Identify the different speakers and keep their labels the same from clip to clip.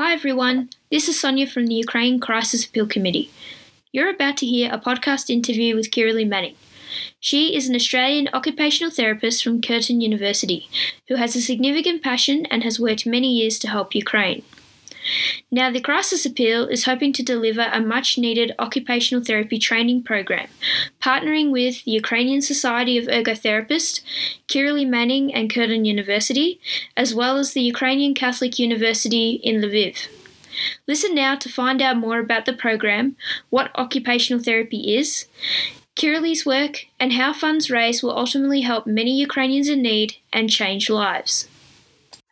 Speaker 1: Hi everyone, this is Sonia from the Ukraine Crisis Appeal Committee. You're about to hear a podcast interview with Kiralee Manning. She is an Australian occupational therapist from Curtin University who has a significant passion and has worked many years to help Ukraine. Now, the Crisis Appeal is hoping to deliver a much needed occupational therapy training program, partnering with the Ukrainian Society of Ergotherapists, Kiralee Manning and Curtin University, as well as the Ukrainian Catholic University in Lviv. Listen now to find out more about the program, what occupational therapy is, Kiralee's work, and how funds raised will ultimately help many Ukrainians in need and change lives.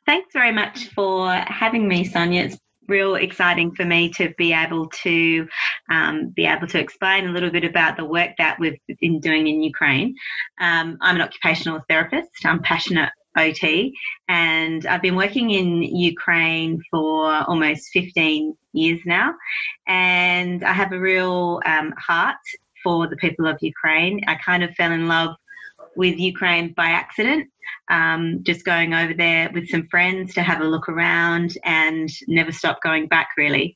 Speaker 2: Thanks very much for having me, Sonia. It's real exciting for me to be able to um, be able to explain a little bit about the work that we've been doing in Ukraine. Um, I'm an occupational therapist. I'm passionate OT, and I've been working in Ukraine for almost 15 years now, and I have a real um, heart for the people of Ukraine. I kind of fell in love with Ukraine by accident, um, just going over there with some friends to have a look around and never stop going back really.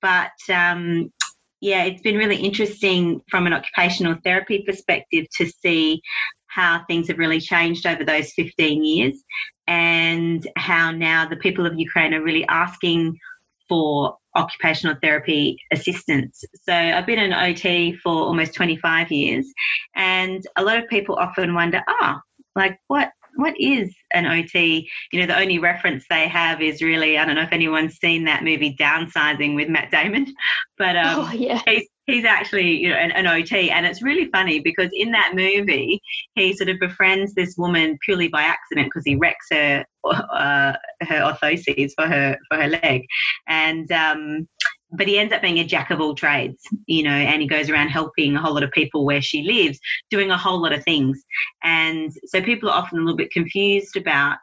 Speaker 2: But um, yeah, it's been really interesting from an occupational therapy perspective to see how things have really changed over those 15 years and how now the people of Ukraine are really asking for occupational therapy assistance. So I've been an OT for almost 25 years, and a lot of people often wonder, ah, oh, like what what is an OT? You know, the only reference they have is really I don't know if anyone's seen that movie Downsizing with Matt Damon, but um, oh, yeah. he's he's actually you know an, an, OT, and it's really funny because in that movie he sort of befriends this woman purely by accident because he wrecks her uh, her orthoses for her for her leg, and um, but he ends up being a jack of all trades, you know, and he goes around helping a whole lot of people where she lives, doing a whole lot of things, and so people are often a little bit confused about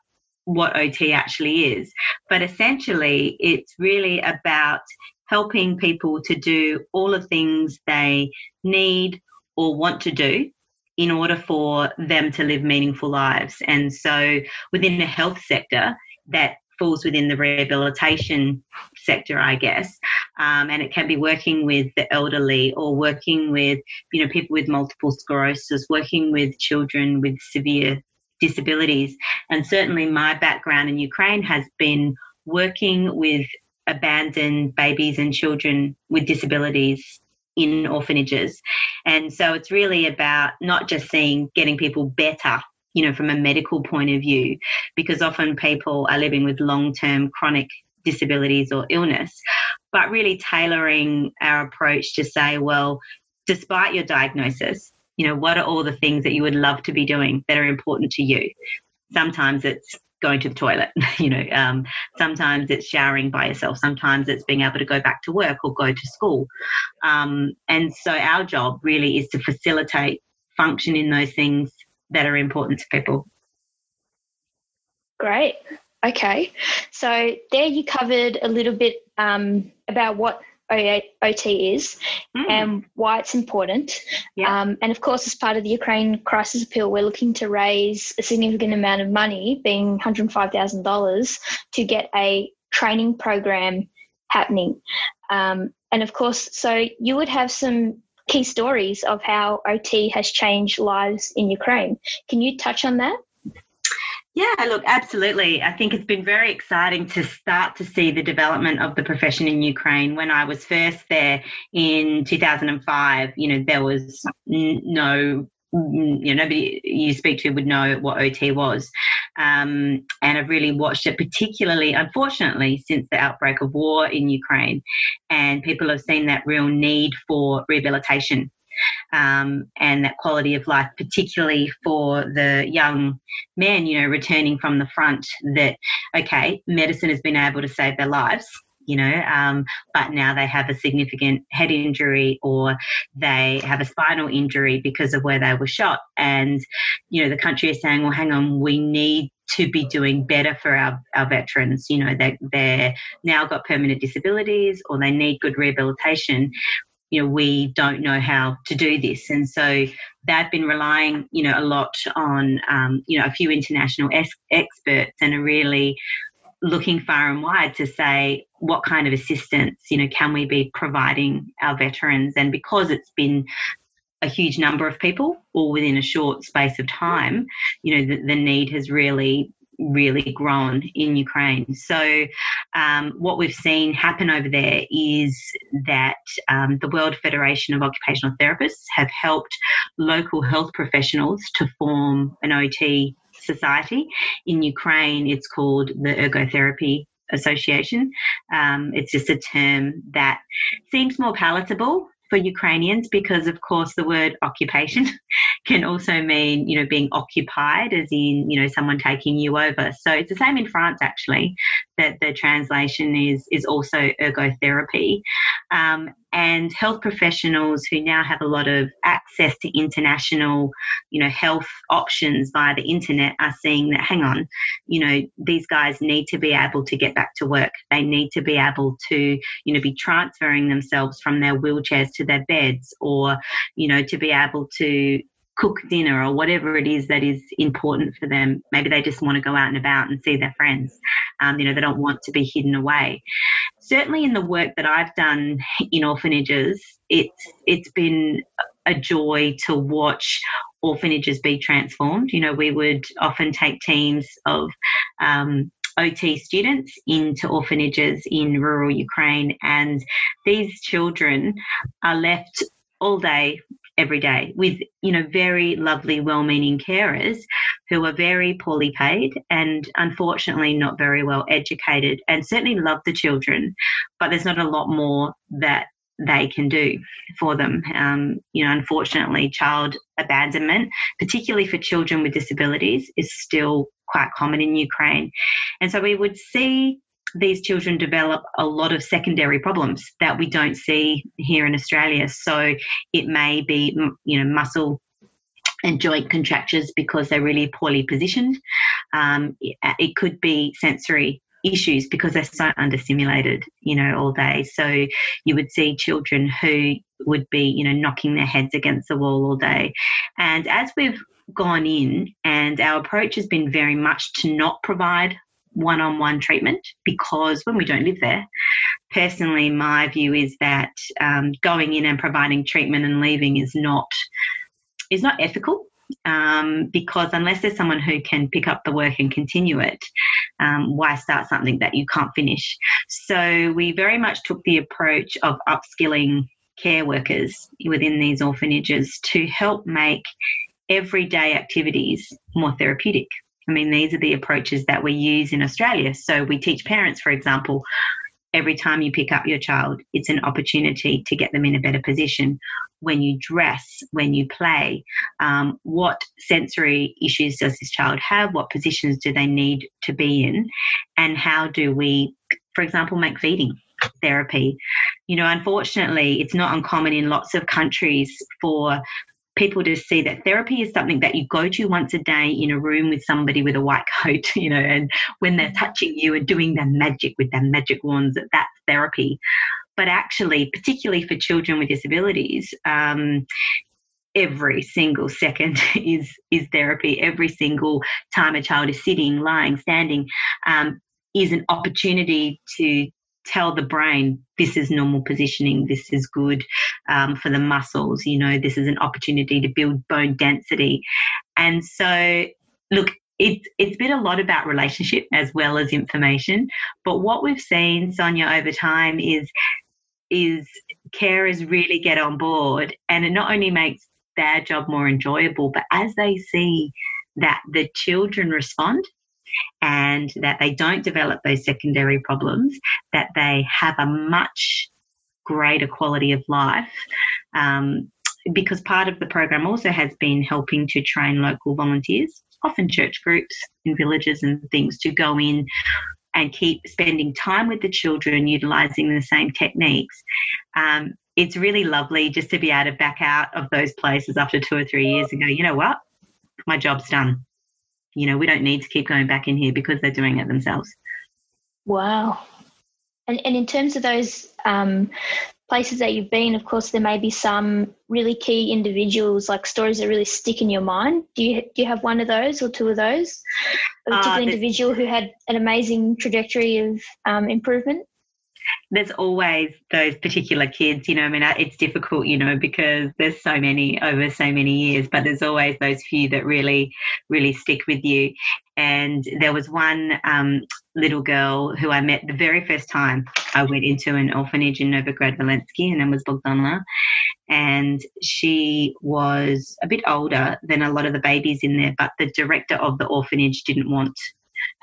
Speaker 2: what OT actually is, but essentially it's really about helping people to do all the things they need or want to do in order for them to live meaningful lives. And so within the health sector, that falls within the rehabilitation sector, I guess. Um, and it can be working with the elderly or working with, you know, people with multiple sclerosis, working with children with severe disabilities. And certainly my background in Ukraine has been working with abandoned babies and children with disabilities in orphanages. And so it's really about not just seeing getting people better, you know, from a medical point of view, because often people are living with long term chronic disabilities or illness, but really tailoring our approach to say, well, despite your diagnosis, you know, what are all the things that you would love to be doing that are important to you? Sometimes it's going to the toilet. you know, um, sometimes it's showering by yourself. Sometimes it's being able to go back to work or go to school. Um, and so our job really is to facilitate function in those things that are important to people.
Speaker 1: Great. Okay. So there you covered a little bit um, about what OT is mm. and why it's important. Yeah. Um, and of course, as part of the Ukraine Crisis Appeal, we're looking to raise a significant amount of money, being $105,000, to get a training program happening. Um, and of course, so you would have some key stories of how OT has changed lives in Ukraine. Can you touch on that?
Speaker 2: Yeah, look, absolutely. I think it's been very exciting to start to see the development of the profession in Ukraine. When I was first there in 2005, you know, there was no you know, nobody you speak to would know what OT was. Um, and I've really watched it, particularly, unfortunately, since the outbreak of war in Ukraine. And people have seen that real need for rehabilitation um, and that quality of life, particularly for the young men, you know, returning from the front, that, okay, medicine has been able to save their lives. You know, um, but now they have a significant head injury or they have a spinal injury because of where they were shot. And, you know, the country is saying, well, hang on, we need to be doing better for our, our veterans. You know, they, they're now got permanent disabilities or they need good rehabilitation you know we don't know how to do this. And so they've been relying you know a lot on um, you know a few international es- experts and are really looking far and wide to say what kind of assistance you know can we be providing our veterans? And because it's been a huge number of people all within a short space of time you know the, the need has really really grown in Ukraine. So, um, what we've seen happen over there is that um, the World Federation of Occupational Therapists have helped local health professionals to form an OT society. In Ukraine, it's called the Ergotherapy Association. Um, it's just a term that seems more palatable for Ukrainians because, of course, the word occupation can also mean, you know, being occupied, as in, you know, someone taking you over. So it's the same in France, actually, that the translation is is also ergotherapy. Um, and health professionals who now have a lot of access to international, you know, health options via the internet are seeing that, hang on, you know, these guys need to be able to get back to work. They need to be able to, you know, be transferring themselves from their wheelchairs to their beds or, you know, to be able to cook dinner or whatever it is that is important for them. Maybe they just want to go out and about and see their friends. Um, you know, they don't want to be hidden away. Certainly, in the work that I've done in orphanages, it's it's been a joy to watch orphanages be transformed. You know, we would often take teams of um, OT students into orphanages in rural Ukraine, and these children are left all day every day with you know very lovely well-meaning carers who are very poorly paid and unfortunately not very well educated and certainly love the children but there's not a lot more that they can do for them. Um, you know, unfortunately, child abandonment, particularly for children with disabilities, is still quite common in Ukraine. And so we would see these children develop a lot of secondary problems that we don't see here in Australia. So it may be, you know, muscle and joint contractures because they're really poorly positioned. Um, it could be sensory issues because they're so understimulated, you know, all day. So you would see children who would be, you know, knocking their heads against the wall all day. And as we've gone in and our approach has been very much to not provide one on one treatment because when we don't live there, personally, my view is that um, going in and providing treatment and leaving is not is not ethical. Um, because unless there's someone who can pick up the work and continue it, um, why start something that you can't finish? So we very much took the approach of upskilling care workers within these orphanages to help make everyday activities more therapeutic. I mean, these are the approaches that we use in Australia. So we teach parents, for example, every time you pick up your child, it's an opportunity to get them in a better position. When you dress, when you play, um, what sensory issues does this child have? What positions do they need to be in? And how do we, for example, make feeding therapy? You know, unfortunately, it's not uncommon in lots of countries for people to see that therapy is something that you go to once a day in a room with somebody with a white coat, you know, and when they're touching you and doing their magic with their magic wands, that that's therapy. But actually, particularly for children with disabilities, um, every single second is is therapy. Every single time a child is sitting, lying, standing, um, is an opportunity to tell the brain this is normal positioning, this is good um, for the muscles, you know, this is an opportunity to build bone density. And so, look, it's it's been a lot about relationship as well as information. But what we've seen, Sonia, over time is is carers really get on board and it not only makes their job more enjoyable, but as they see that the children respond and that they don't develop those secondary problems, that they have a much greater quality of life. Um, because part of the program also has been helping to train local volunteers, often church groups in villages and things, to go in and keep spending time with the children, utilizing the same techniques. Um, it's really lovely just to be able to back out of those places after two or three years and go, you know what, my job's done you know, we don't need to keep going back in here because they're doing it themselves.
Speaker 1: Wow. And, and in terms of those um, places that you've been, of course, there may be some really key individuals, like stories that really stick in your mind. Do you do you have one of those or two of those? A particular uh, individual who had an amazing trajectory of um, improvement
Speaker 2: there's always those particular kids, you know, I mean, it's difficult, you know, because there's so many over so many years, but there's always those few that really, really stick with you. And there was one um, little girl who I met the very first time I went into an orphanage in Novograd Volynsky, and name was Bogdana. And she was a bit older than a lot of the babies in there, but the director of the orphanage didn't want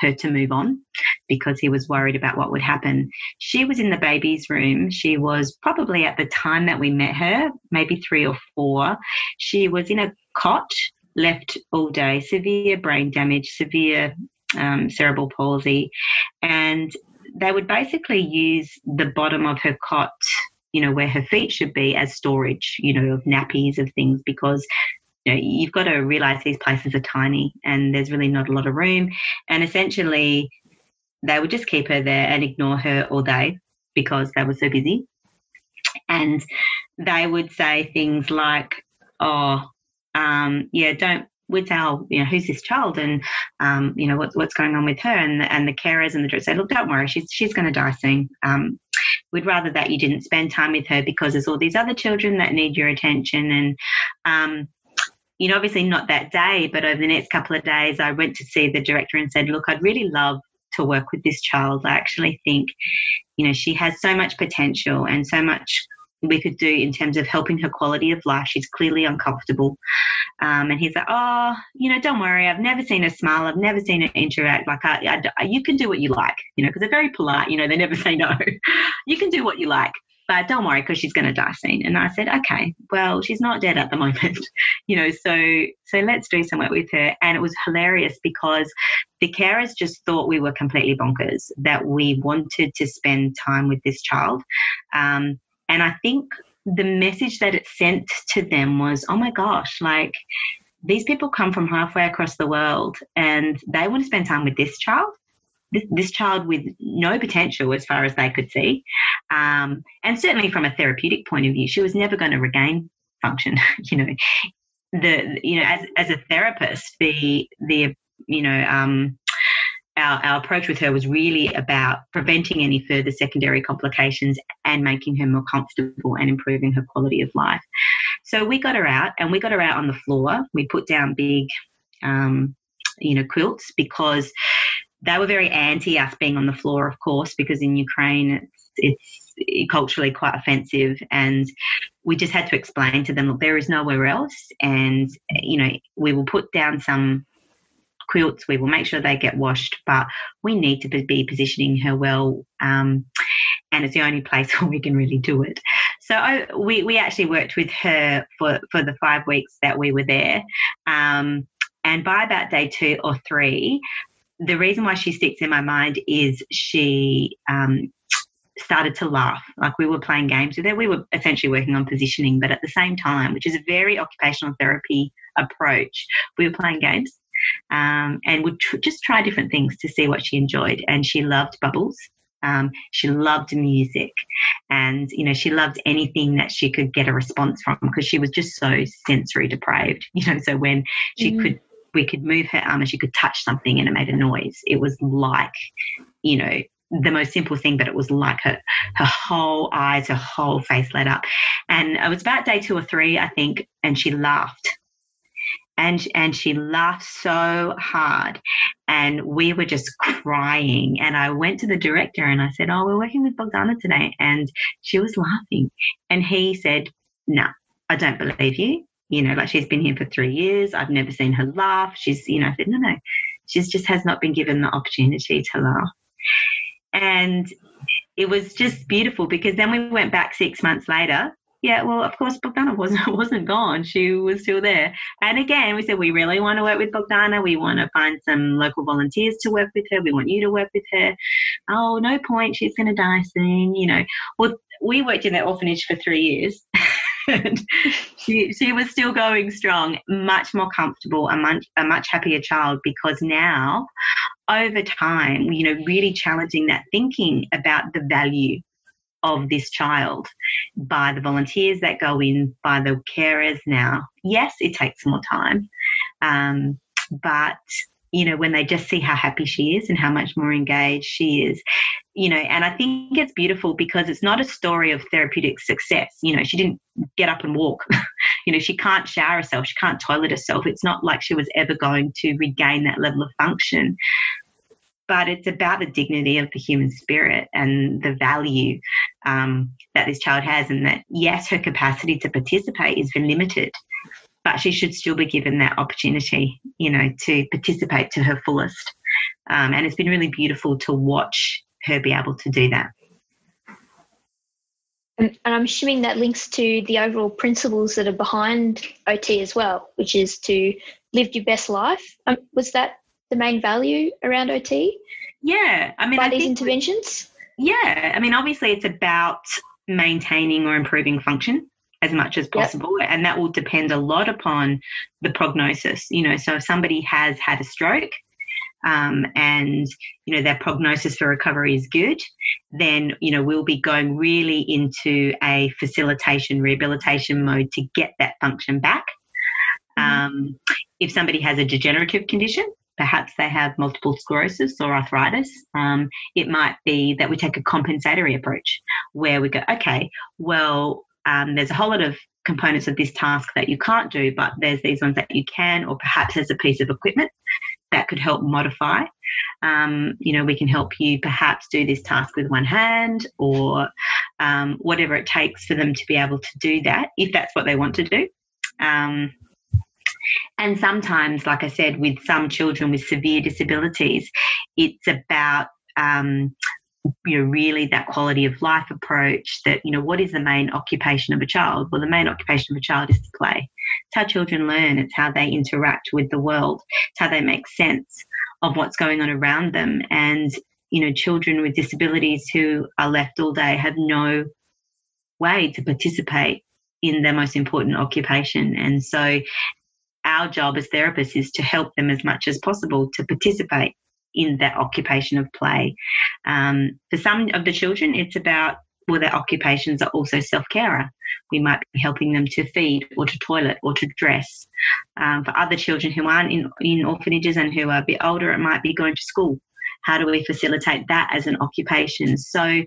Speaker 2: her to move on because he was worried about what would happen. She was in the baby's room. She was probably at the time that we met her, maybe three or four. She was in a cot, left all day, severe brain damage, severe um, cerebral palsy. And they would basically use the bottom of her cot you know, where her feet should be as storage, you know, of nappies, of things, because you know, you've got to realize these places are tiny and there's really not a lot of room. And essentially, they would just keep her there and ignore her all day because they were so busy. And they would say things like, oh, um, yeah, don't, we'd say, oh, you know, who's this child? And, um, you know, what's, what's going on with her? And, and the carers and the directors say, look, don't worry, she's, she's going to die soon. Um, we'd rather that you didn't spend time with her because there's all these other children that need your attention. And, um, you know, obviously not that day, but over the next couple of days, I went to see the director and said, look, I'd really love to work with this child. I actually think, you know, she has so much potential and so much we could do in terms of helping her quality of life. She's clearly uncomfortable. Um, and he's like, oh, you know, don't worry. I've never seen her smile. I've never seen her interact. Like, I, I, you can do what you like, you know, because they're very polite. You know, they never say no. you can do what you like but don't worry because she's going to die soon. And I said, okay, well, she's not dead at the moment, you know, so so let's do some work with her. And it was hilarious because the carers just thought we were completely bonkers that we wanted to spend time with this child. Um, and I think the message that it sent to them was, oh my gosh, like these people come from halfway across the world and they want to spend time with this child this, this child with no potential as far as they could see. Um, and certainly from a therapeutic point of view, she was never going to regain function. you know, the you know as as a therapist, the the you know um, our, our approach with her was really about preventing any further secondary complications and making her more comfortable and improving her quality of life. So we got her out and we got her out on the floor. We put down big, um, you know, quilts because they were very anti us being on the floor, of course, because in Ukraine it's, it's culturally quite offensive. And we just had to explain to them, look, there is nowhere else. And, you know, we will put down some quilts, we will make sure they get washed, but we need to be positioning her well. Um, and it's the only place where we can really do it. So I, we, we actually worked with her for, for the five weeks that we were there. Um, and by about day two or three, the reason why she sticks in my mind is she um, started to laugh. Like we were playing games with her. We were essentially working on positioning, but at the same time, which is a very occupational therapy approach, we were playing games um, and would tr- just try different things to see what she enjoyed. And she loved bubbles. Um, she loved music and you know she loved anything that she could get a response from because she was just so sensory deprived you know so when she mm. could we could move her arm and she could touch something and it made a noise. It was like, you know, the most simple thing, but it was like her, her whole eyes, her whole face lit up. And it was about day two or three, I think, and she laughed. And, and she laughed so hard and we were just crying and i went to the director and i said oh we're working with bogdana today and she was laughing and he said no i don't believe you you know, like she's been here for three years. I've never seen her laugh. She's, you know, I said, no, no, she just has not been given the opportunity to laugh. And it was just beautiful because then we went back six months later. Yeah, well, of course, Bogdana wasn't wasn't gone. She was still there. And again, we said we really want to work with Bogdana. We want to find some local volunteers to work with her. We want you to work with her. Oh, no point. She's going to die soon. You know. Well, we worked in that orphanage for three years. she, she was still going strong, much more comfortable, a much, a much happier child because now, over time, you know, really challenging that thinking about the value of this child by the volunteers that go in, by the carers now. Yes, it takes more time, um, but you know, when they just see how happy she is and how much more engaged she is, you know, and I think it's beautiful because it's not a story of therapeutic success. You know, she didn't get up and walk. you know, she can't shower herself, she can't toilet herself. It's not like she was ever going to regain that level of function. But it's about the dignity of the human spirit and the value um, that this child has, and that yes, her capacity to participate is limited, but she should still be given that opportunity, you know, to participate to her fullest. Um, and it's been really beautiful to watch her be able to do that.
Speaker 1: And, I'm assuming that links to the overall principles that are behind OT as well, which is to live your best life. Um, was that the main value around OT?
Speaker 2: Yeah, I mean,
Speaker 1: by
Speaker 2: I
Speaker 1: these interventions.
Speaker 2: Yeah, I mean, obviously, it's about maintaining or improving function as much as possible. Yep. And that will depend a lot upon the prognosis. You know, so if somebody has had a stroke, um, and you know their prognosis for recovery is good, then you know we'll be going really into a facilitation rehabilitation mode to get that function back. Mm-hmm. Um, if somebody has a degenerative condition, perhaps they have multiple sclerosis or arthritis, um, it might be that we take a compensatory approach where we go, okay, well, um, there's a whole lot of components of this task that you can't do, but there's these ones that you can, or perhaps there's a piece of equipment that could help modify. Um, you know, we can help you perhaps do this task with one hand or um, whatever it takes for them to be able to do that if that's what they want to do. Um, and sometimes, like I said, with some children with severe disabilities, it's about um, you know really that quality of life approach that you know what is the main occupation of a child? Well the main occupation of a child is to play. It's how children learn. It's how they interact with the world. It's how they make sense of what's going on around them. And you know children with disabilities who are left all day have no way to participate in their most important occupation. And so our job as therapists is to help them as much as possible to participate in that occupation of play. Um, for some of the children, it's about well, their occupations are also self carer. We might be helping them to feed or to toilet or to dress. Um, for other children who aren't in, in orphanages and who are a bit older, it might be going to school. How do we facilitate that as an occupation? So,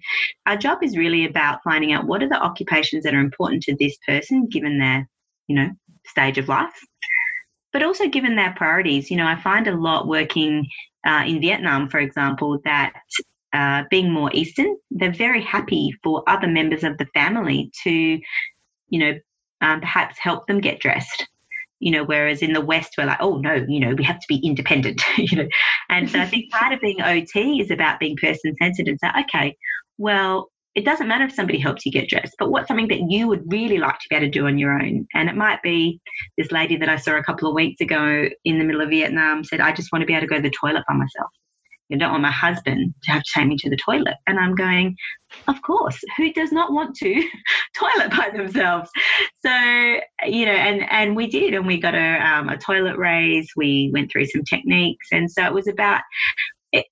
Speaker 2: our job is really about finding out what are the occupations that are important to this person given their, you know, stage of life, but also given their priorities. You know, I find a lot working uh, in Vietnam, for example, that uh, being more Eastern, they're very happy for other members of the family to, you know, um, perhaps help them get dressed. You know, whereas in the West, we're like, oh no, you know, we have to be independent. you know, and so I think part of being OT is about being person centered and say, okay, well, it doesn't matter if somebody helps you get dressed, but what's something that you would really like to be able to do on your own? And it might be this lady that I saw a couple of weeks ago in the middle of Vietnam said, I just want to be able to go to the toilet by myself. I don't want my husband to have to take me to the toilet. And I'm going, of course, who does not want to toilet by themselves? So, you know, and, and we did, and we got a, um, a toilet raise. We went through some techniques. And so it was about,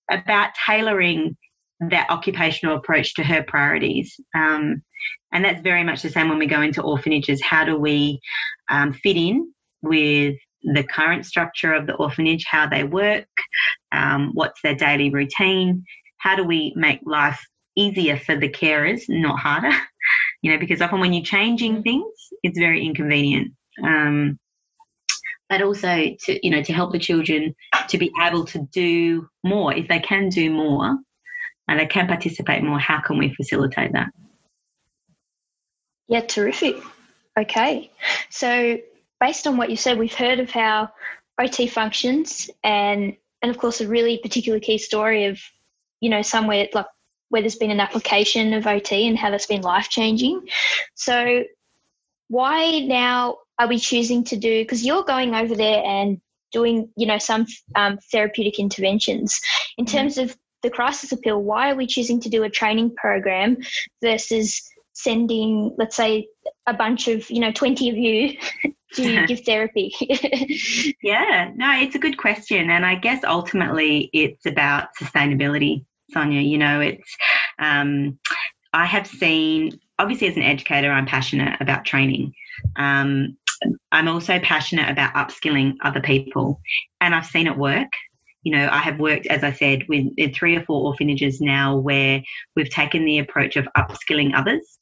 Speaker 2: about tailoring that occupational approach to her priorities. Um, and that's very much the same when we go into orphanages. How do we um, fit in with the current structure of the orphanage, how they work, um, what's their daily routine? How do we make life easier for the carers, not harder? you know, because often when you're changing things, it's very inconvenient. Um, but also to you know to help the children to be able to do more if they can do more and they can participate more, how can we facilitate that?
Speaker 1: Yeah, terrific. Okay. So, based on what you said, we've heard of how OT functions and and of course a really particular key story of, you know, somewhere like where there's been an application of OT and how that's been life changing. So why now are we choosing to do because you're going over there and doing, you know, some um, therapeutic interventions in mm-hmm. terms of the crisis appeal, why are we choosing to do a training program versus sending, let's say, a bunch of, you know, 20 of you to give therapy?
Speaker 2: yeah, no, it's a good question. And I guess ultimately it's about sustainability, Sonia. You know, it's, um, I have seen, obviously, as an educator, I'm passionate about training. Um, I'm also passionate about upskilling other people, and I've seen it work. You know, I have worked, as I said, with three or four orphanages now where we've taken the approach of upskilling others,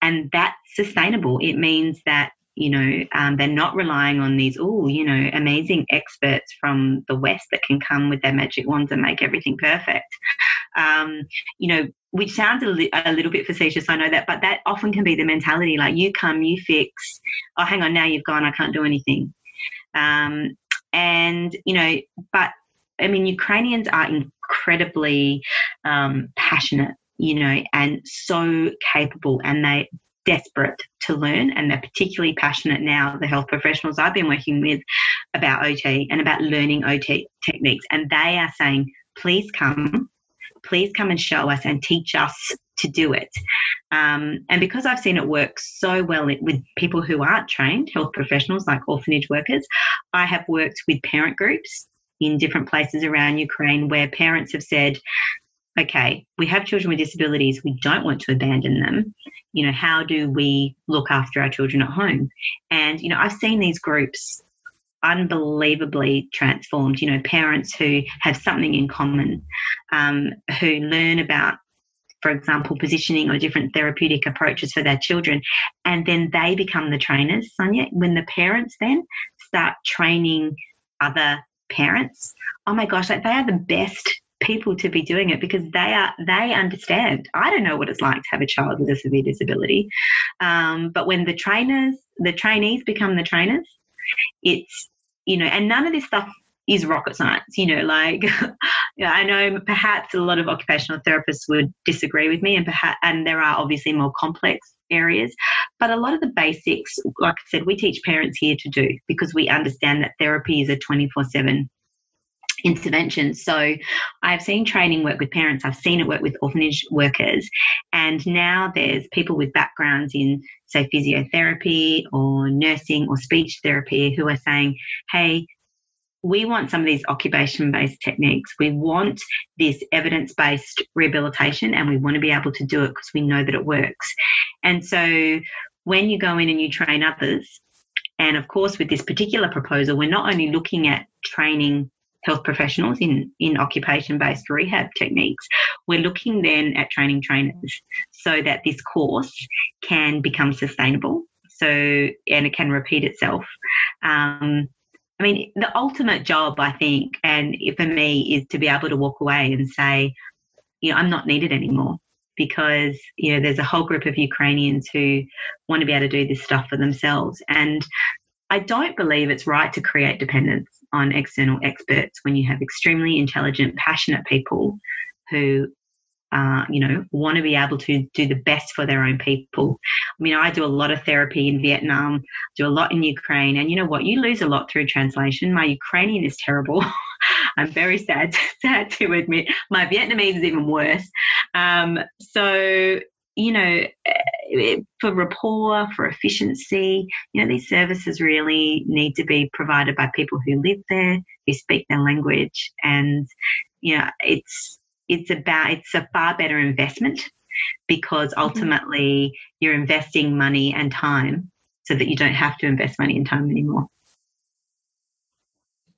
Speaker 2: and that's sustainable. It means that you know um, they're not relying on these oh you know amazing experts from the west that can come with their magic wands and make everything perfect. Um, you know which sounds a, li- a, little bit facetious i know that but that often can be the mentality like you come you fix. Oh hang on now you've gone i can't do anything. Um, and you know but i mean ukrainians are incredibly um, passionate you know and so capable and they desperate to learn and they're particularly passionate now, the health professionals I've been working with, about OT and about learning OT techniques. And they are saying, please come, please come and show us and teach us to do it. Um, and because I've seen it work so well with people who aren't trained, health professionals like orphanage workers, I have worked with parent groups in different places around Ukraine where parents have said, okay, we have children with disabilities, we don't want to abandon them. You know, how do we look after our children at home? And, you know, I've seen these groups unbelievably transformed. You know, parents who have something in common, um, who learn about, for example, positioning or different therapeutic approaches for their children, and then they become the trainers, Sonia. When the parents then start training other parents, oh my gosh, like they are the best people to be doing it because they are they understand. I don't know what it's like to have a child with a severe disability, um, but when the trainers, the trainees become the trainers, it's you know, and none of this stuff is rocket science. You know, like I know perhaps a lot of occupational therapists would disagree with me, and perhaps and there are obviously more complex areas. But a lot of the basics, like I said, we teach parents here to do because we understand that therapy is a 24 7 intervention. So I've seen training work with parents, I've seen it work with orphanage workers, and now there's people with backgrounds in, say, physiotherapy or nursing or speech therapy who are saying, hey, we want some of these occupation based techniques. We want this evidence based rehabilitation and we want to be able to do it because we know that it works. And so when you go in and you train others, and of course, with this particular proposal, we're not only looking at training health professionals in, in occupation based rehab techniques, we're looking then at training trainers so that this course can become sustainable. So, and it can repeat itself. Um, I mean, the ultimate job, I think, and for me, is to be able to walk away and say, you know, I'm not needed anymore because, you know, there's a whole group of Ukrainians who want to be able to do this stuff for themselves. And I don't believe it's right to create dependence on external experts when you have extremely intelligent, passionate people who uh, you know, want to be able to do the best for their own people. I mean, I do a lot of therapy in Vietnam, do a lot in Ukraine, and you know what? You lose a lot through translation. My Ukrainian is terrible. I'm very sad, sad to admit. My Vietnamese is even worse. Um, so, you know, eh, for rapport, for efficiency, you know, these services really need to be provided by people who live there, who speak their language, and you know, it's it's about it's a far better investment because mm-hmm. ultimately you're investing money and time so that you don't have to invest money and time anymore.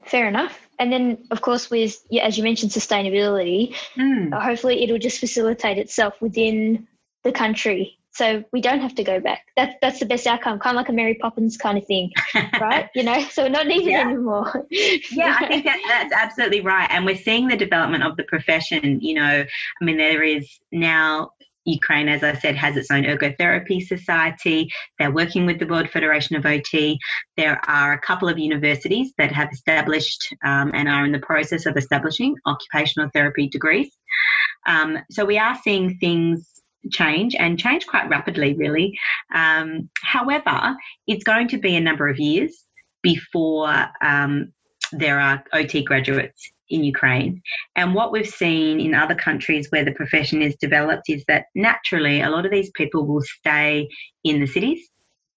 Speaker 1: Fair enough. And then, of course, with as you mentioned, sustainability. Mm. Hopefully, it'll just facilitate itself within the country so we don't have to go back. That's that's the best outcome, kind of like a Mary Poppins kind of thing, right? you know, so we're not needed yeah. anymore.
Speaker 2: yeah, I think that, that's absolutely right. And we're seeing the development of the profession. You know, I mean, there is now Ukraine, as I said, has its own ergotherapy society. They're working with the World Federation of OT. There are a couple of universities that have established um, and are in the process of establishing occupational therapy degrees. Um, so we are seeing things change and change quite rapidly, really. Um, however, it's going to be a number of years before um, there are OT graduates in Ukraine. And what we've seen in other countries where the profession is developed is that naturally a lot of these people will stay in the cities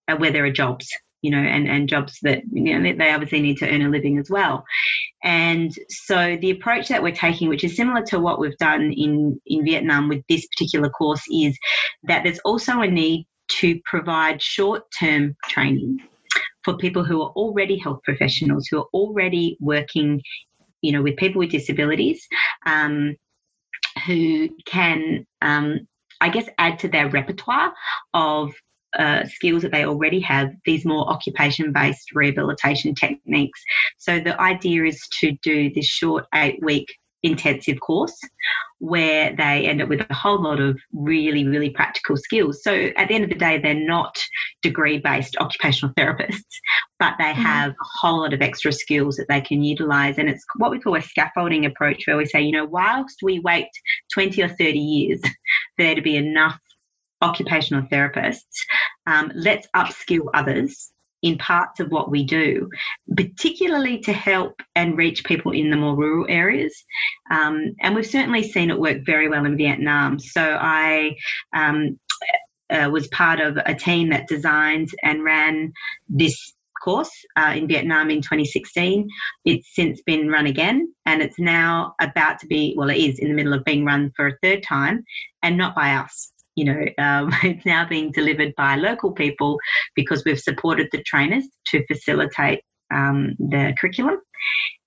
Speaker 2: uh, where there are jobs you know, and, and jobs that, you know, they obviously need to earn a living as well. And so the approach that we're taking, which is similar to what we've done in, in Vietnam with this particular course, is that there's also a need to provide short term training for people who are already health professionals, who are already working, you know, with people with disabilities, um, who can, um, I guess, add to their repertoire of uh, skills that they already have, these more occupation based rehabilitation techniques. So the idea is to do this short eight week intensive course where they end up with a whole lot of really, really practical skills. So at the end of the day, they're not degree based occupational therapists, but they mm-hmm. have a whole lot of extra skills that they can utilize. And it's what we call a scaffolding approach where we say, you know, whilst we wait 20 or 30 years for there to be enough occupational therapists, um, let's upskill others in parts of what we do, particularly to help and reach people in the more rural areas. Um, and we've certainly seen it work very well in Vietnam. So I um, uh, was part of a team that designed and ran this course uh, in Vietnam in 2016. It's since been run again, and it's now about to be, well, it is in the middle of being run for a third time, and not by us you know, um, it's now being delivered by local people because we've supported the trainers to facilitate um, the curriculum.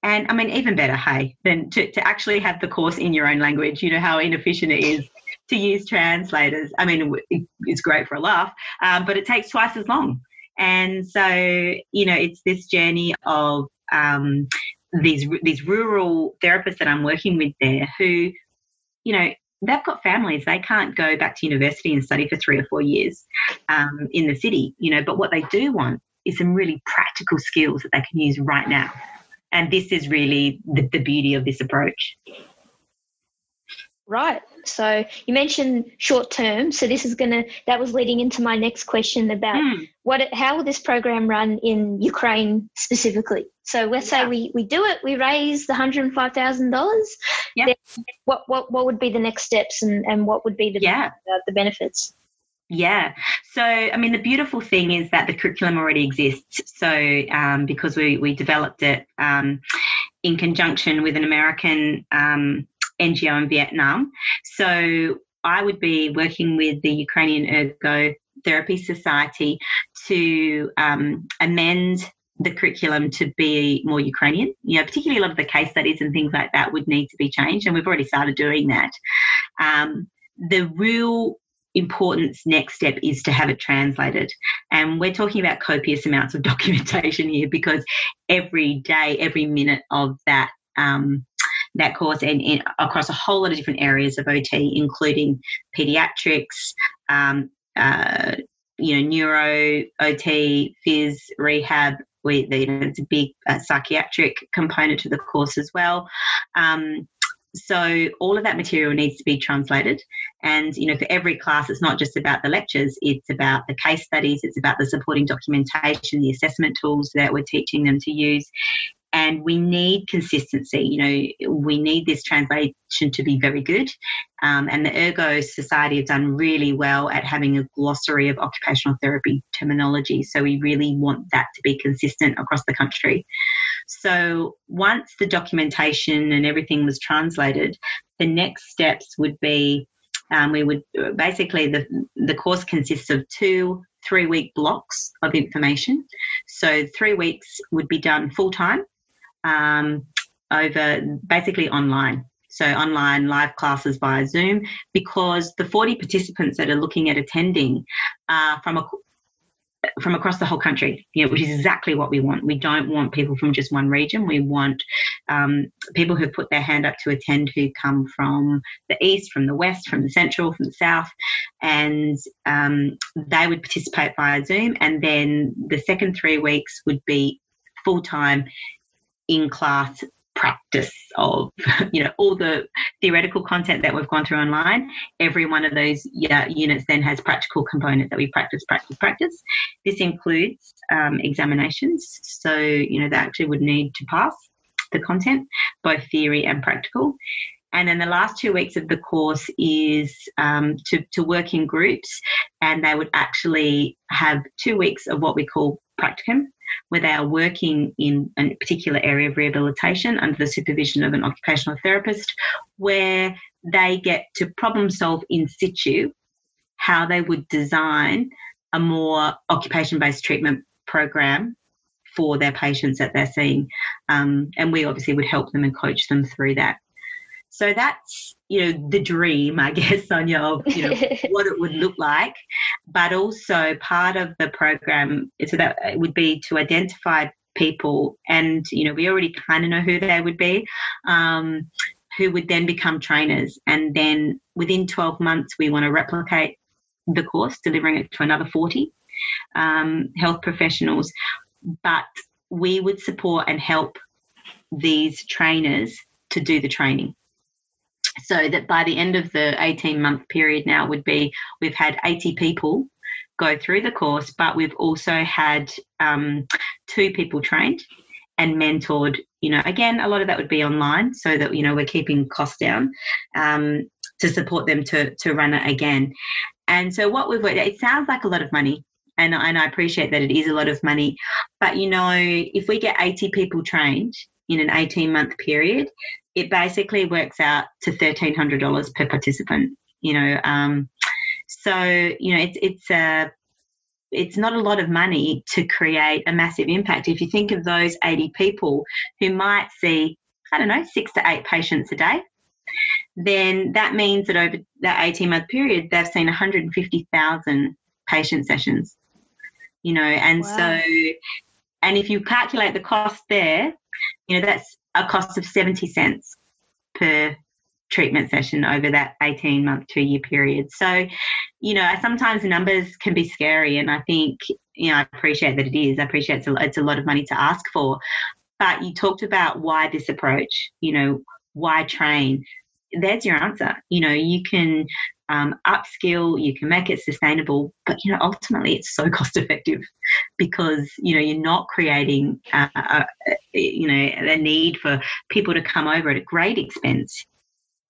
Speaker 2: And I mean, even better, hey, than to, to actually have the course in your own language. You know how inefficient it is to use translators. I mean, it's great for a laugh, um, but it takes twice as long. And so, you know, it's this journey of um, these these rural therapists that I'm working with there who, you know, they've got families. They can't go back to university and study for three or four years um, in the city, you know. But what they do want is some really practical skills that they can use right now. And this is really the, the beauty of this approach.
Speaker 1: Right. So you mentioned short term. So this is going to, that was leading into my next question about mm. what, how will this program run in Ukraine specifically? So let's yeah. say we, we do it, we raise the $105,000. Yeah. What, what, what would be the next steps and, and what would be the, yeah. Uh, the benefits?
Speaker 2: Yeah. So, I mean, the beautiful thing is that the curriculum already exists. So, um, because we, we developed it um, in conjunction with an American um, NGO in Vietnam. So I would be working with the Ukrainian Ergo Therapy Society to um, amend the curriculum to be more Ukrainian. You know, particularly a lot of the case studies and things like that would need to be changed, and we've already started doing that. Um, the real importance next step is to have it translated. And we're talking about copious amounts of documentation here because every day, every minute of that um, that course and, across a whole lot of different areas of OT, including pediatrics, um, uh, you know, neuro, OT, phys, rehab. We, you know, it's a big uh, psychiatric component to the course as well. Um, so all of that material needs to be translated and you know for every class it's not just about the lectures it's about the case studies it's about the supporting documentation the assessment tools that we're teaching them to use and we need consistency. You know, we need this translation to be very good. Um, and the Ergo Society have done really well at having a glossary of occupational therapy terminology. So we really want that to be consistent across the country. So once the documentation and everything was translated, the next steps would be um, we would basically the the course consists of two three week blocks of information. So three weeks would be done full time um, over basically online. So, online live classes via Zoom, because the 40 participants that are looking at attending are from a, from across the whole country, you know, which is exactly what we want. We don't want people from just one region. We want um, people who put their hand up to attend who come from the east, from the west, from the central, from the south, and um, they would participate via Zoom. And then the second three weeks would be full time in class practice of you know all the theoretical content that we've gone through online. Every one of those yeah, units then has practical component that we practice practice practice. This includes um, examinations. So you know they actually would need to pass the content both theory and practical And then the last two weeks of the course is um, to, to work in groups, and they would actually have two weeks of what we call practicum, where they are working in a particular area of rehabilitation under the supervision of an occupational therapist, where they get to problem solve in situ how they would design a more occupation based treatment program for their patients that they're seeing. Um, and we obviously would help them and coach them through that. So that's you know the dream, I guess, Sonia, of you know what it would look like. But also part of the program so that it would be to identify people, and you know we already kind of know who they would be. Um, who would then become trainers. And then within 12 months, we want to replicate the course, delivering it to another 40 um, health professionals. But we would support and help these trainers to do the training so that by the end of the 18 month period now would be we've had 80 people go through the course but we've also had um, two people trained and mentored you know again a lot of that would be online so that you know we're keeping costs down um, to support them to to run it again. And so what we've it sounds like a lot of money and, and I appreciate that it is a lot of money but you know if we get 80 people trained in an 18 month period it basically works out to $1,300 per participant, you know. Um, so, you know, it's, it's a, it's not a lot of money to create a massive impact. If you think of those 80 people who might see, I don't know, six to eight patients a day, then that means that over that 18 month period, they've seen 150,000 patient sessions, you know, and wow. so, and if you calculate the cost there, you know, that's a cost of 70 cents per treatment session over that 18 month, two year period. So, you know, sometimes numbers can be scary. And I think, you know, I appreciate that it is. I appreciate it's a, it's a lot of money to ask for. But you talked about why this approach, you know, why train? There's your answer. You know, you can um, upskill, you can make it sustainable, but you know ultimately it's so cost effective because you know you're not creating uh, a, you know a need for people to come over at a great expense.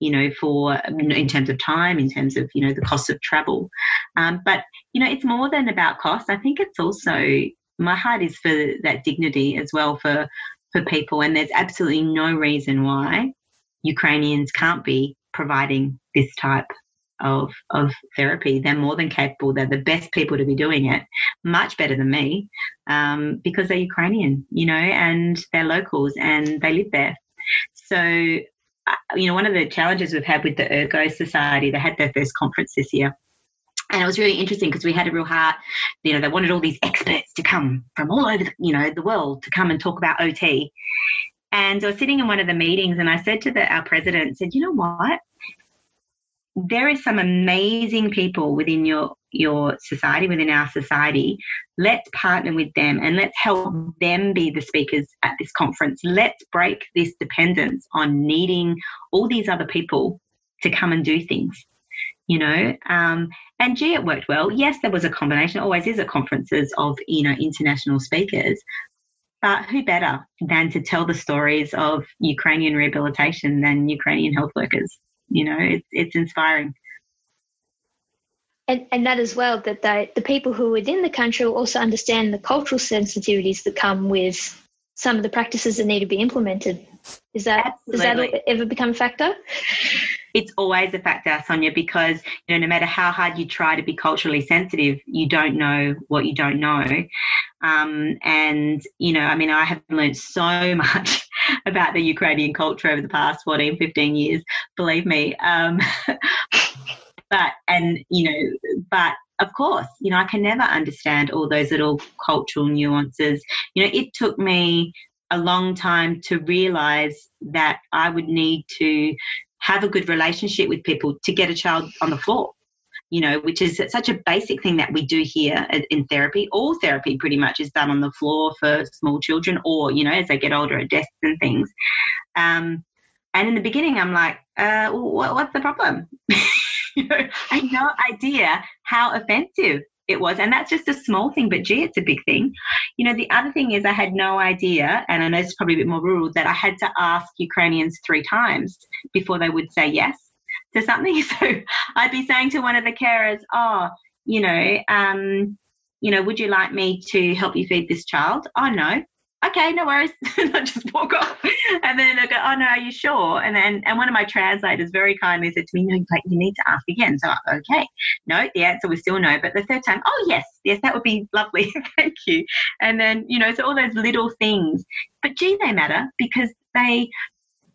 Speaker 2: You know, for in terms of time, in terms of you know the cost of travel, um, but you know it's more than about cost. I think it's also my heart is for that dignity as well for for people, and there's absolutely no reason why Ukrainians can't be providing this type of of therapy. They're more than capable. They're the best people to be doing it, much better than me, um, because they're Ukrainian, you know, and they're locals and they live there. So, uh, you know, one of the challenges we've had with the Ergo Society, they had their first conference this year. And it was really interesting because we had a real heart. You know, they wanted all these experts to come from all over, the, you know, the world to come and talk about OT. And I was sitting in one of the meetings, and I said to the, our president, said, "You know what? There is some amazing people within your your society within our society. Let's partner with them and let's help them be the speakers at this conference. Let's break this dependence on needing all these other people to come and do things you know? Um, and gee it worked well. Yes there was a combination always is at conferences of you know international speakers. But who better than to tell the stories of ukrainian rehabilitation than ukrainian health workers you know, it's it's inspiring.
Speaker 1: And, and that as well, that they, the people who are within the country will also understand the cultural sensitivities that come with some of the practices that need to be implemented. Is that Absolutely. does that ever become a factor?
Speaker 2: It's always a factor, Sonia, because you know no matter how hard you try to be culturally sensitive, you don't know what you don't know. Um, and you know, I mean, I have learned so much about the Ukrainian culture over the past 14, 15 years, believe me. Um, but, and, you know, but of course, you know, I can never understand all those little cultural nuances. You know, it took me a long time to realize that I would need to have a good relationship with people to get a child on the floor you know, which is such a basic thing that we do here in therapy. All therapy pretty much is done on the floor for small children or, you know, as they get older at desks and things. Um, and in the beginning, I'm like, uh, what's the problem? you know, I had no idea how offensive it was. And that's just a small thing, but gee, it's a big thing. You know, the other thing is I had no idea, and I know it's probably a bit more rural, that I had to ask Ukrainians three times before they would say yes to something. So I'd be saying to one of the carers, oh, you know, um, you know, would you like me to help you feed this child? Oh, no okay, no worries. and I just walk off. And then I go, oh no, are you sure? And then and one of my translators very kindly said to me, no, you need to ask again. So I, okay, no, the answer was still no. But the third time, oh yes, yes, that would be lovely. Thank you. And then you know, so all those little things, but gee, they matter because they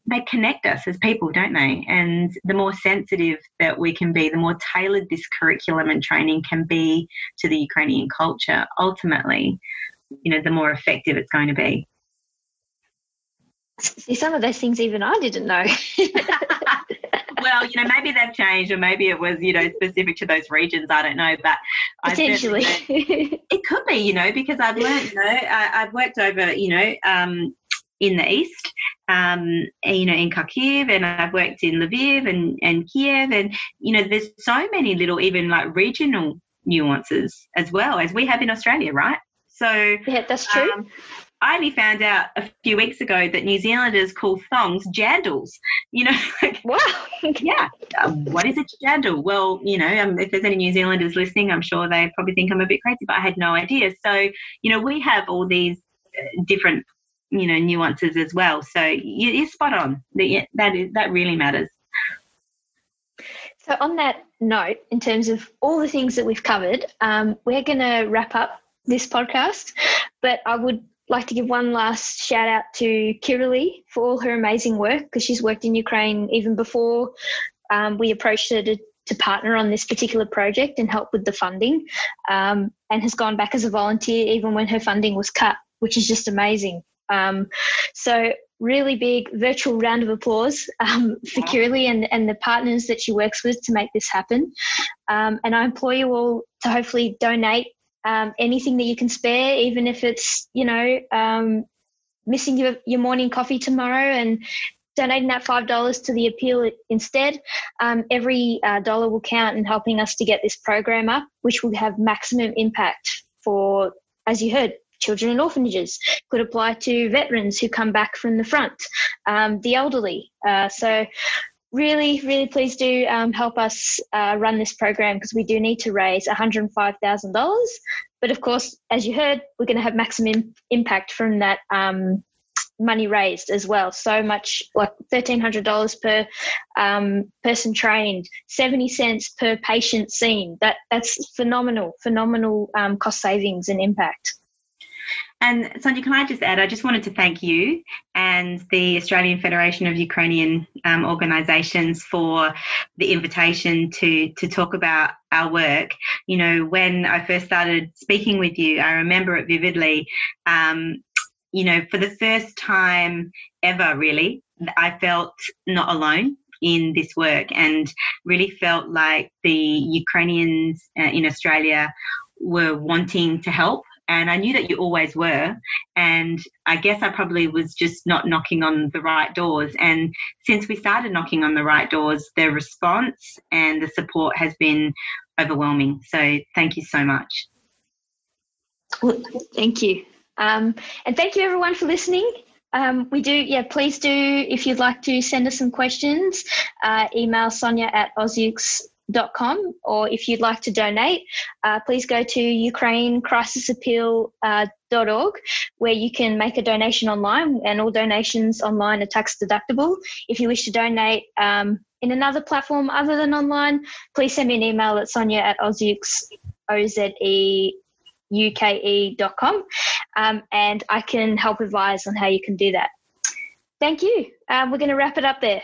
Speaker 2: they connect us as people, don't they? And the more sensitive that we can be, the more tailored this curriculum and training can be to the Ukrainian culture, ultimately, you know, the more effective it's going to be.
Speaker 1: See, some of those things even I didn't know.
Speaker 2: well, you know, maybe they've changed, or maybe it was, you know, specific to those regions. I don't know, but
Speaker 1: potentially
Speaker 2: it could be, you know, because I've learned, you know, I, have worked over, you know, um, in the east, um, you know, in Kharkiv, and I've worked in Lviv and and Kiev, and you know, there's so many little, even like regional nuances as well as we have in Australia, right? So
Speaker 1: yeah, that's true. Um,
Speaker 2: I only found out a few weeks ago that New Zealanders call thongs jandals. You know, like,
Speaker 1: wow.
Speaker 2: yeah. Um, what is a jandal? Well, you know, um, if there's any New Zealanders listening, I'm sure they probably think I'm a bit crazy, but I had no idea. So, you know, we have all these uh, different, you know, nuances as well. So you, are spot on. That that is that really matters.
Speaker 1: So on that note, in terms of all the things that we've covered, um, we're going to wrap up this podcast. But I would like to give one last shout out to Kiralee for all her amazing work because she's worked in Ukraine even before um, we approached her to, to partner on this particular project and help with the funding, um, and has gone back as a volunteer even when her funding was cut, which is just amazing. Um, so really big virtual round of applause um, for Kiralee and, and the partners that she works with to make this happen. Um, and I implore you all to hopefully donate um, anything that you can spare, even if it's, you know, um, missing your, your morning coffee tomorrow and donating that $5 to the appeal instead. Um, every uh, dollar will count in helping us to get this program up, which will have maximum impact for, as you heard, children in orphanages, could apply to veterans who come back from the front, um, the elderly. Uh, so really, really please do um, help us uh, run this program because we do need to raise $105,000. But of course, as you heard, we're going to have maximum impact from that um, money raised as well. So much like $1,300 per um, person trained, 70 cents per patient seen. That, that's phenomenal, phenomenal um, cost savings and impact.
Speaker 2: And Sonia, can I just add? I just wanted to thank you and the Australian Federation of Ukrainian um, Organisations for the invitation to to talk about our work. You know, when I first started speaking with you, I remember it vividly. Um, you know, for the first time ever, really, I felt not alone in this work and really felt like the Ukrainians uh, in Australia were wanting to help and I knew that you always were. And I guess I probably was just not knocking on the right doors. And since we started knocking on the right doors, the response and the support has been overwhelming. So thank you so much.
Speaker 1: Well, thank you. Um, and thank you everyone for listening. Um, we do, yeah, please do, if you'd like to send us some questions, uh, email Sonia at Ausiux com, or if you'd like to donate, uh, please go to ukrainecrisisappeal.org, uh, where you can make a donation online, and all donations online are tax deductible. If you wish to donate um, in another platform other than online, please send me an email at sonia at uk.com, um, and I can help advise on how you can do that. Thank you. Um, we're going to wrap it up there.